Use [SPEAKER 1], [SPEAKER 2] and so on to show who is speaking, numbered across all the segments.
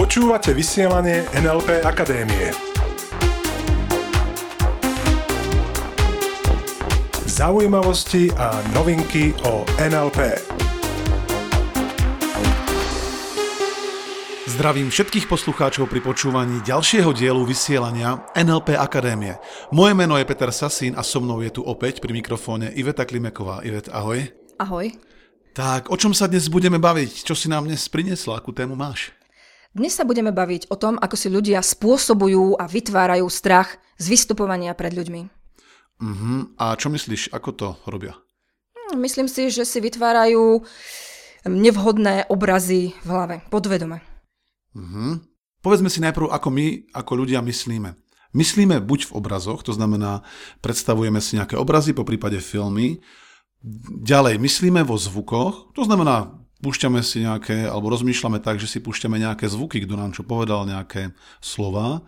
[SPEAKER 1] Počúvate vysielanie NLP Akadémie. Zaujímavosti a novinky o NLP.
[SPEAKER 2] Zdravím všetkých poslucháčov pri počúvaní ďalšieho dielu vysielania NLP Akadémie. Moje meno je Peter Sasín a so mnou je tu opäť pri mikrofóne Iveta Klimeková. Ivet, ahoj.
[SPEAKER 3] Ahoj.
[SPEAKER 2] Tak, o čom sa dnes budeme baviť? Čo si nám dnes priniesla? Akú tému máš?
[SPEAKER 3] Dnes sa budeme baviť o tom, ako si ľudia spôsobujú a vytvárajú strach z vystupovania pred ľuďmi.
[SPEAKER 2] Uh-huh. A čo myslíš, ako to robia?
[SPEAKER 3] Hm, myslím si, že si vytvárajú nevhodné obrazy v hlave, podvedome.
[SPEAKER 2] Uh-huh. Povedzme si najprv, ako my, ako ľudia myslíme. Myslíme buď v obrazoch, to znamená, predstavujeme si nejaké obrazy, po prípade filmy. Ďalej, myslíme vo zvukoch, to znamená, púšťame si nejaké, alebo rozmýšľame tak, že si púšťame nejaké zvuky, kto nám čo povedal, nejaké slova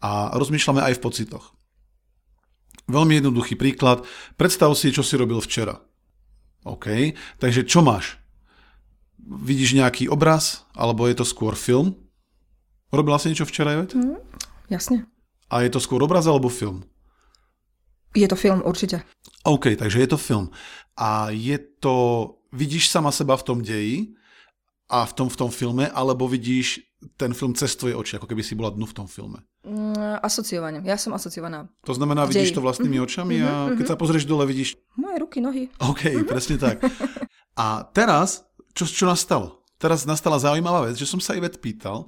[SPEAKER 2] a rozmýšľame aj v pocitoch. Veľmi jednoduchý príklad. Predstav si, čo si robil včera. OK, takže čo máš? Vidíš nejaký obraz, alebo je to skôr film? Robila si niečo včera, Ivet?
[SPEAKER 3] Mm, jasne.
[SPEAKER 2] A je to skôr obraz alebo film?
[SPEAKER 3] Je to film, určite.
[SPEAKER 2] OK, takže je to film. A je to, vidíš sama seba v tom deji a v tom, v tom filme, alebo vidíš ten film cez tvoje oči, ako keby si bola dnu v tom filme?
[SPEAKER 3] Mm, asociovanie. Ja som asociovaná.
[SPEAKER 2] To znamená, vidíš to vlastnými mm-hmm. očami a mm-hmm. keď sa pozrieš dole, vidíš...
[SPEAKER 3] Moje ruky, nohy.
[SPEAKER 2] OK, mm-hmm. presne tak. A teraz, čo, čo nastalo? Teraz nastala zaujímavá vec, že som sa Ivet pýtal,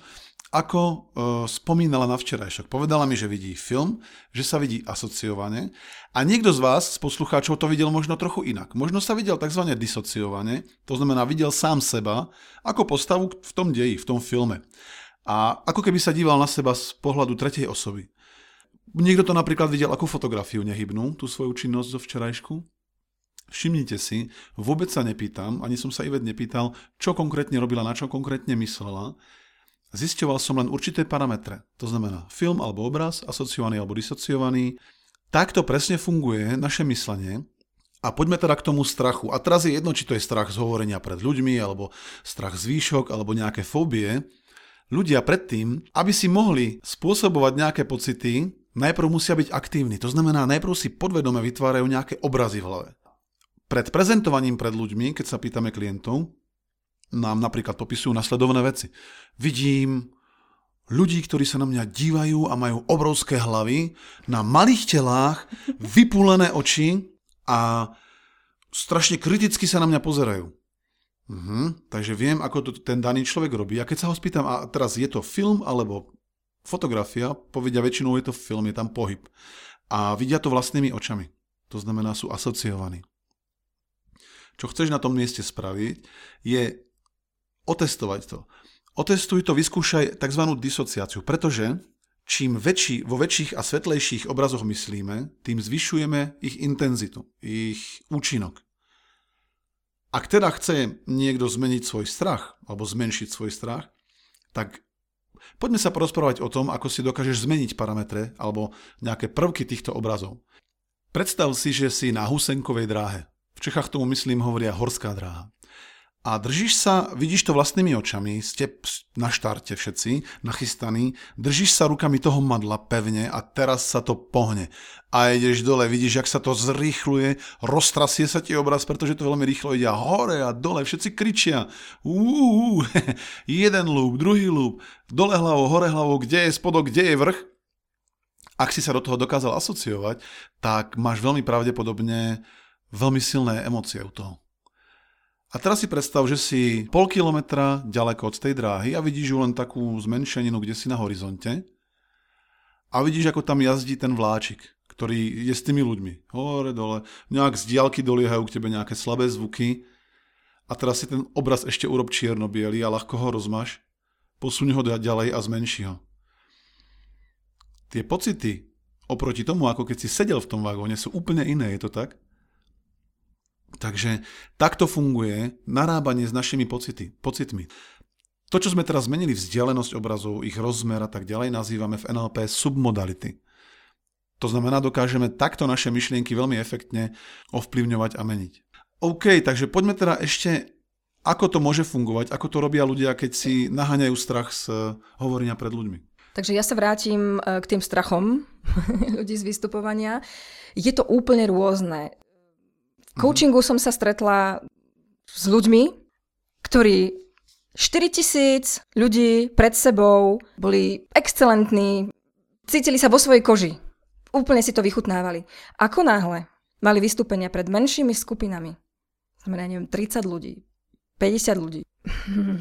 [SPEAKER 2] ako uh, spomínala na včerajšok. Povedala mi, že vidí film, že sa vidí asociovane a niekto z vás, z poslucháčov, to videl možno trochu inak. Možno sa videl tzv. disociovane, to znamená videl sám seba ako postavu v tom deji, v tom filme. A ako keby sa díval na seba z pohľadu tretej osoby. Niekto to napríklad videl ako fotografiu nehybnú, tú svoju činnosť zo včerajšku. Všimnite si, vôbec sa nepýtam, ani som sa Ivet nepýtal, čo konkrétne robila, na čo konkrétne myslela, Zisťoval som len určité parametre, to znamená film alebo obraz, asociovaný alebo disociovaný. Takto presne funguje naše myslenie a poďme teda k tomu strachu. A teraz je jedno, či to je strach z hovorenia pred ľuďmi, alebo strach z výšok, alebo nejaké fóbie. Ľudia predtým, aby si mohli spôsobovať nejaké pocity, najprv musia byť aktívni. To znamená, najprv si podvedome vytvárajú nejaké obrazy v hlave. Pred prezentovaním pred ľuďmi, keď sa pýtame klientov, nám napríklad popisujú nasledovné veci. Vidím ľudí, ktorí sa na mňa dívajú a majú obrovské hlavy, na malých telách, vypulené oči a strašne kriticky sa na mňa pozerajú. Uh-huh. Takže viem, ako to ten daný človek robí. A keď sa ho spýtam, a teraz je to film alebo fotografia, povedia väčšinou je to film, je tam pohyb. A vidia to vlastnými očami. To znamená, sú asociovaní. Čo chceš na tom mieste spraviť, je otestovať to. Otestuj to, vyskúšaj tzv. disociáciu, pretože čím väčší, vo väčších a svetlejších obrazoch myslíme, tým zvyšujeme ich intenzitu, ich účinok. Ak teda chce niekto zmeniť svoj strach, alebo zmenšiť svoj strach, tak poďme sa porozprávať o tom, ako si dokážeš zmeniť parametre alebo nejaké prvky týchto obrazov. Predstav si, že si na Husenkovej dráhe. V Čechách tomu myslím hovoria horská dráha a držíš sa, vidíš to vlastnými očami, ste na štarte všetci, nachystaní, držíš sa rukami toho madla pevne a teraz sa to pohne. A ideš dole, vidíš, jak sa to zrýchluje, roztrasie sa ti obraz, pretože to veľmi rýchlo ide hore a dole, všetci kričia. Uú, jeden lúb, druhý lúb, dole hlavou, hore hlavou, kde je spodok, kde je vrch. Ak si sa do toho dokázal asociovať, tak máš veľmi pravdepodobne veľmi silné emócie u toho. A teraz si predstav, že si pol kilometra ďaleko od tej dráhy a vidíš ju len takú zmenšeninu, kde si na horizonte a vidíš, ako tam jazdí ten vláčik, ktorý je s tými ľuďmi. Hore, dole, nejak z diálky doliehajú k tebe nejaké slabé zvuky a teraz si ten obraz ešte urob čierno a ľahko ho rozmaš, posuň ho ďalej a zmenši ho. Tie pocity oproti tomu, ako keď si sedel v tom vagóne, sú úplne iné, je to tak? Takže takto funguje narábanie s našimi pocity, pocitmi. To, čo sme teraz zmenili, vzdialenosť obrazov, ich rozmer a tak ďalej, nazývame v NLP submodality. To znamená, dokážeme takto naše myšlienky veľmi efektne ovplyvňovať a meniť. OK, takže poďme teda ešte Ako to môže fungovať? Ako to robia ľudia, keď si naháňajú strach z hovorenia pred ľuďmi?
[SPEAKER 3] Takže ja sa vrátim e, k tým strachom ľudí z vystupovania. Je to úplne rôzne. Coachingu som sa stretla s ľuďmi, ktorí 4000 ľudí pred sebou boli excelentní, cítili sa vo svojej koži. Úplne si to vychutnávali. Ako náhle mali vystúpenia pred menšími skupinami, znamená, neviem, 30 ľudí, 50 ľudí.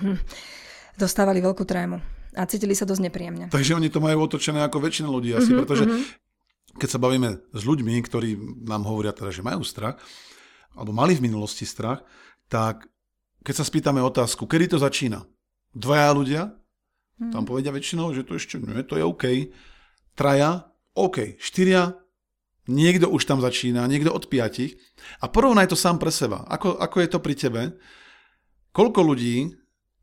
[SPEAKER 3] Dostávali veľkú trému a cítili sa dosť nepríjemne.
[SPEAKER 2] Takže oni to majú otočené ako väčšina ľudí asi, mm-hmm, pretože mm-hmm. keď sa bavíme s ľuďmi, ktorí nám hovoria teda, že majú strach, alebo mali v minulosti strach, tak keď sa spýtame otázku, kedy to začína? Dvaja ľudia? Mm. Tam povedia väčšinou, že to ešte nie, to je OK. Traja? OK. Štyria? Niekto už tam začína, niekto od piatich. A porovnaj to sám pre seba. Ako, ako je to pri tebe? Koľko ľudí,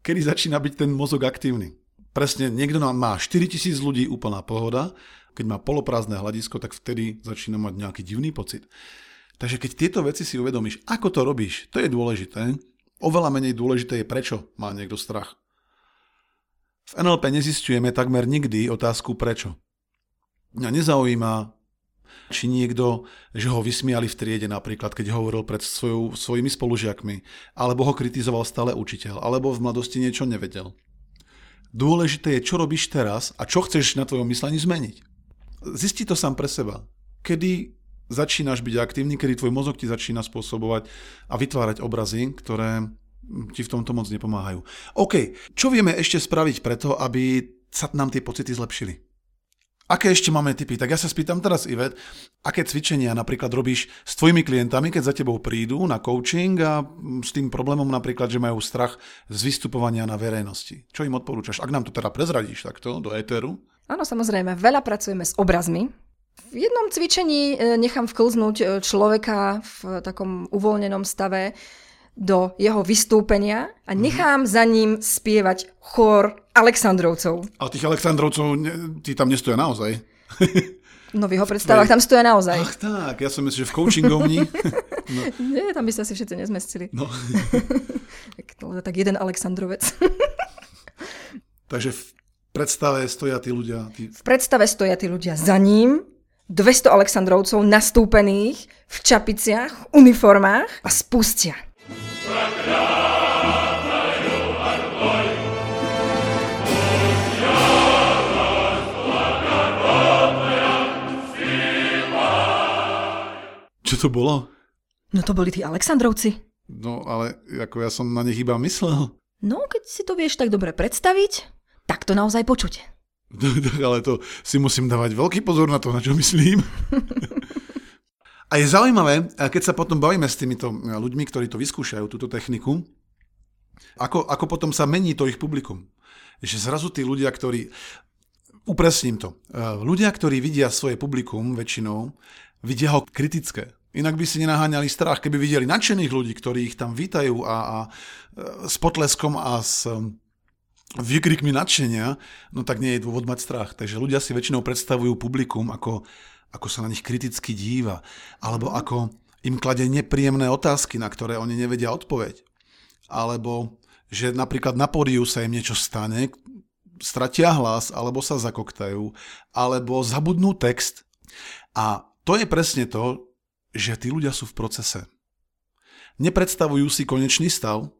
[SPEAKER 2] kedy začína byť ten mozog aktívny? Presne, niekto nám má 4000 ľudí úplná pohoda, keď má poloprázdne hľadisko, tak vtedy začína mať nejaký divný pocit. Takže keď tieto veci si uvedomíš, ako to robíš, to je dôležité. Oveľa menej dôležité je, prečo má niekto strach. V NLP nezistujeme takmer nikdy otázku prečo. Mňa nezaujíma, či niekto, že ho vysmiali v triede napríklad, keď hovoril pred svojou, svojimi spolužiakmi, alebo ho kritizoval stále učiteľ, alebo v mladosti niečo nevedel. Dôležité je, čo robíš teraz a čo chceš na tvojom myslení zmeniť. Zisti to sám pre seba. Kedy začínaš byť aktívny, kedy tvoj mozog ti začína spôsobovať a vytvárať obrazy, ktoré ti v tomto moc nepomáhajú. OK, čo vieme ešte spraviť preto, aby sa nám tie pocity zlepšili? Aké ešte máme typy? Tak ja sa spýtam teraz, Ivet, aké cvičenia napríklad robíš s tvojimi klientami, keď za tebou prídu na coaching a s tým problémom napríklad, že majú strach z vystupovania na verejnosti. Čo im odporúčaš? Ak nám to teda prezradíš takto do éteru?
[SPEAKER 3] Áno, samozrejme, veľa pracujeme s obrazmi. V jednom cvičení e, nechám vklznúť e, človeka v takom uvoľnenom stave do jeho vystúpenia a mhm. nechám mm-hmm. za ním spievať chor Aleksandrovcov.
[SPEAKER 2] A tých Aleksandrovcov, tí tam nestoja naozaj.
[SPEAKER 3] No v jeho predstavách tam stoja naozaj.
[SPEAKER 2] Ach tak, ja som myslel, že v coachingovni.
[SPEAKER 3] No. Nie, tam by sa asi všetci nezmestili. No. tak, tak jeden Aleksandrovec.
[SPEAKER 2] Takže v predstave stoja tí ľudia. Tí...
[SPEAKER 3] V predstave stoja tí ľudia za ním, 200 Aleksandrovcov nastúpených v čapiciach, uniformách a spustia.
[SPEAKER 2] Čo to bolo?
[SPEAKER 3] No to boli tí Aleksandrovci.
[SPEAKER 2] No ale ako ja som na nich iba myslel.
[SPEAKER 3] No keď si to vieš tak dobre predstaviť, tak to naozaj počuť.
[SPEAKER 2] ale to si musím dávať veľký pozor na to, na čo myslím. A je zaujímavé, keď sa potom bavíme s týmito ľuďmi, ktorí to vyskúšajú, túto techniku, ako, ako potom sa mení to ich publikum. Že zrazu tí ľudia, ktorí... Upresním to. Ľudia, ktorí vidia svoje publikum väčšinou, vidia ho kritické. Inak by si nenaháňali strach, keby videli nadšených ľudí, ktorí ich tam vítajú a, a e, s potleskom a s vykrikmi nadšenia, no tak nie je dôvod mať strach. Takže ľudia si väčšinou predstavujú publikum ako ako sa na nich kriticky díva, alebo ako im klade nepríjemné otázky, na ktoré oni nevedia odpoveď. Alebo že napríklad na pódiu sa im niečo stane, stratia hlas, alebo sa zakoktajú, alebo zabudnú text. A to je presne to, že tí ľudia sú v procese. Nepredstavujú si konečný stav,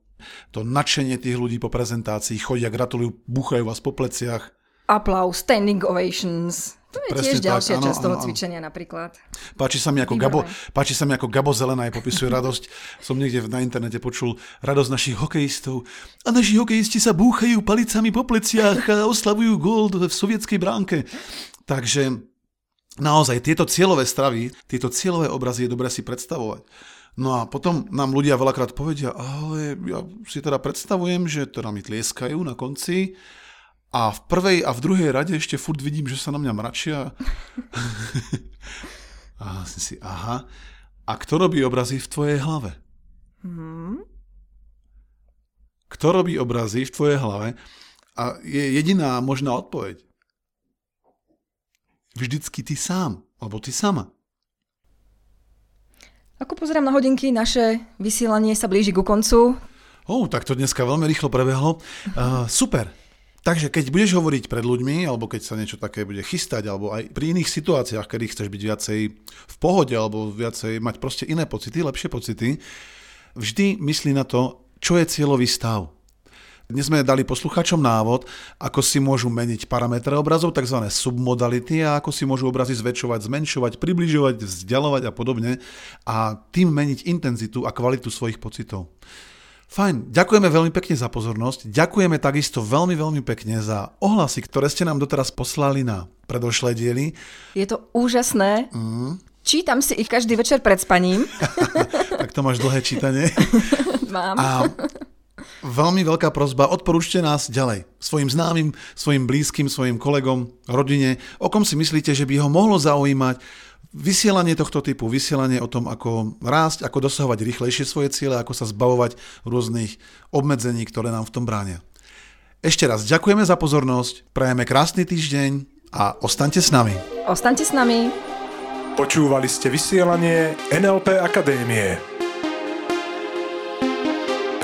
[SPEAKER 2] to nadšenie tých ľudí po prezentácii, chodia, gratulujú, buchajú vás po pleciach.
[SPEAKER 3] Aplaus, standing ovations. To je Presne tiež ďalšia tak, časť áno, toho áno. cvičenia napríklad.
[SPEAKER 2] Páči sa mi ako, Gabo, páči sa mi ako Gabo Zelená je popisuje radosť. Som niekde na internete počul radosť našich hokejistov. A naši hokejisti sa búchajú palicami po pleciach a oslavujú gól v sovietskej bránke. Takže naozaj tieto cieľové stravy, tieto cieľové obrazy je dobré si predstavovať. No a potom nám ľudia veľakrát povedia, ale ja si teda predstavujem, že teda mi tlieskajú na konci, a v prvej a v druhej rade ešte furt vidím, že sa na mňa mračia. a si si, aha. A kto robí obrazy v tvojej hlave? Hmm? Kto robí obrazy v tvojej hlave? A je jediná možná odpoveď. Vždycky ty sám, alebo ty sama.
[SPEAKER 3] Ako pozerám na hodinky, naše vysielanie sa blíži ku koncu.
[SPEAKER 2] Oh, tak to dneska veľmi rýchlo prebehlo. Uh, super. Takže keď budeš hovoriť pred ľuďmi, alebo keď sa niečo také bude chystať, alebo aj pri iných situáciách, kedy chceš byť viacej v pohode, alebo viacej mať proste iné pocity, lepšie pocity, vždy myslí na to, čo je cieľový stav. Dnes sme dali poslucháčom návod, ako si môžu meniť parametre obrazov, tzv. submodality a ako si môžu obrazy zväčšovať, zmenšovať, približovať, vzdialovať a podobne a tým meniť intenzitu a kvalitu svojich pocitov. Fajn, ďakujeme veľmi pekne za pozornosť. Ďakujeme takisto veľmi, veľmi pekne za ohlasy, ktoré ste nám doteraz poslali na predošlé diely.
[SPEAKER 3] Je to úžasné. Mm. Čítam si ich každý večer pred spaním.
[SPEAKER 2] tak to máš dlhé čítanie.
[SPEAKER 3] Mám.
[SPEAKER 2] A Veľmi veľká prozba, odporúčte nás ďalej. Svojim známym, svojim blízkym, svojim kolegom, rodine, o kom si myslíte, že by ho mohlo zaujímať vysielanie tohto typu, vysielanie o tom, ako rásť, ako dosahovať rýchlejšie svoje ciele, ako sa zbavovať rôznych obmedzení, ktoré nám v tom bránia. Ešte raz ďakujeme za pozornosť, prajeme krásny týždeň a ostaňte s nami.
[SPEAKER 3] Ostaňte s nami.
[SPEAKER 1] Počúvali ste vysielanie NLP Akadémie.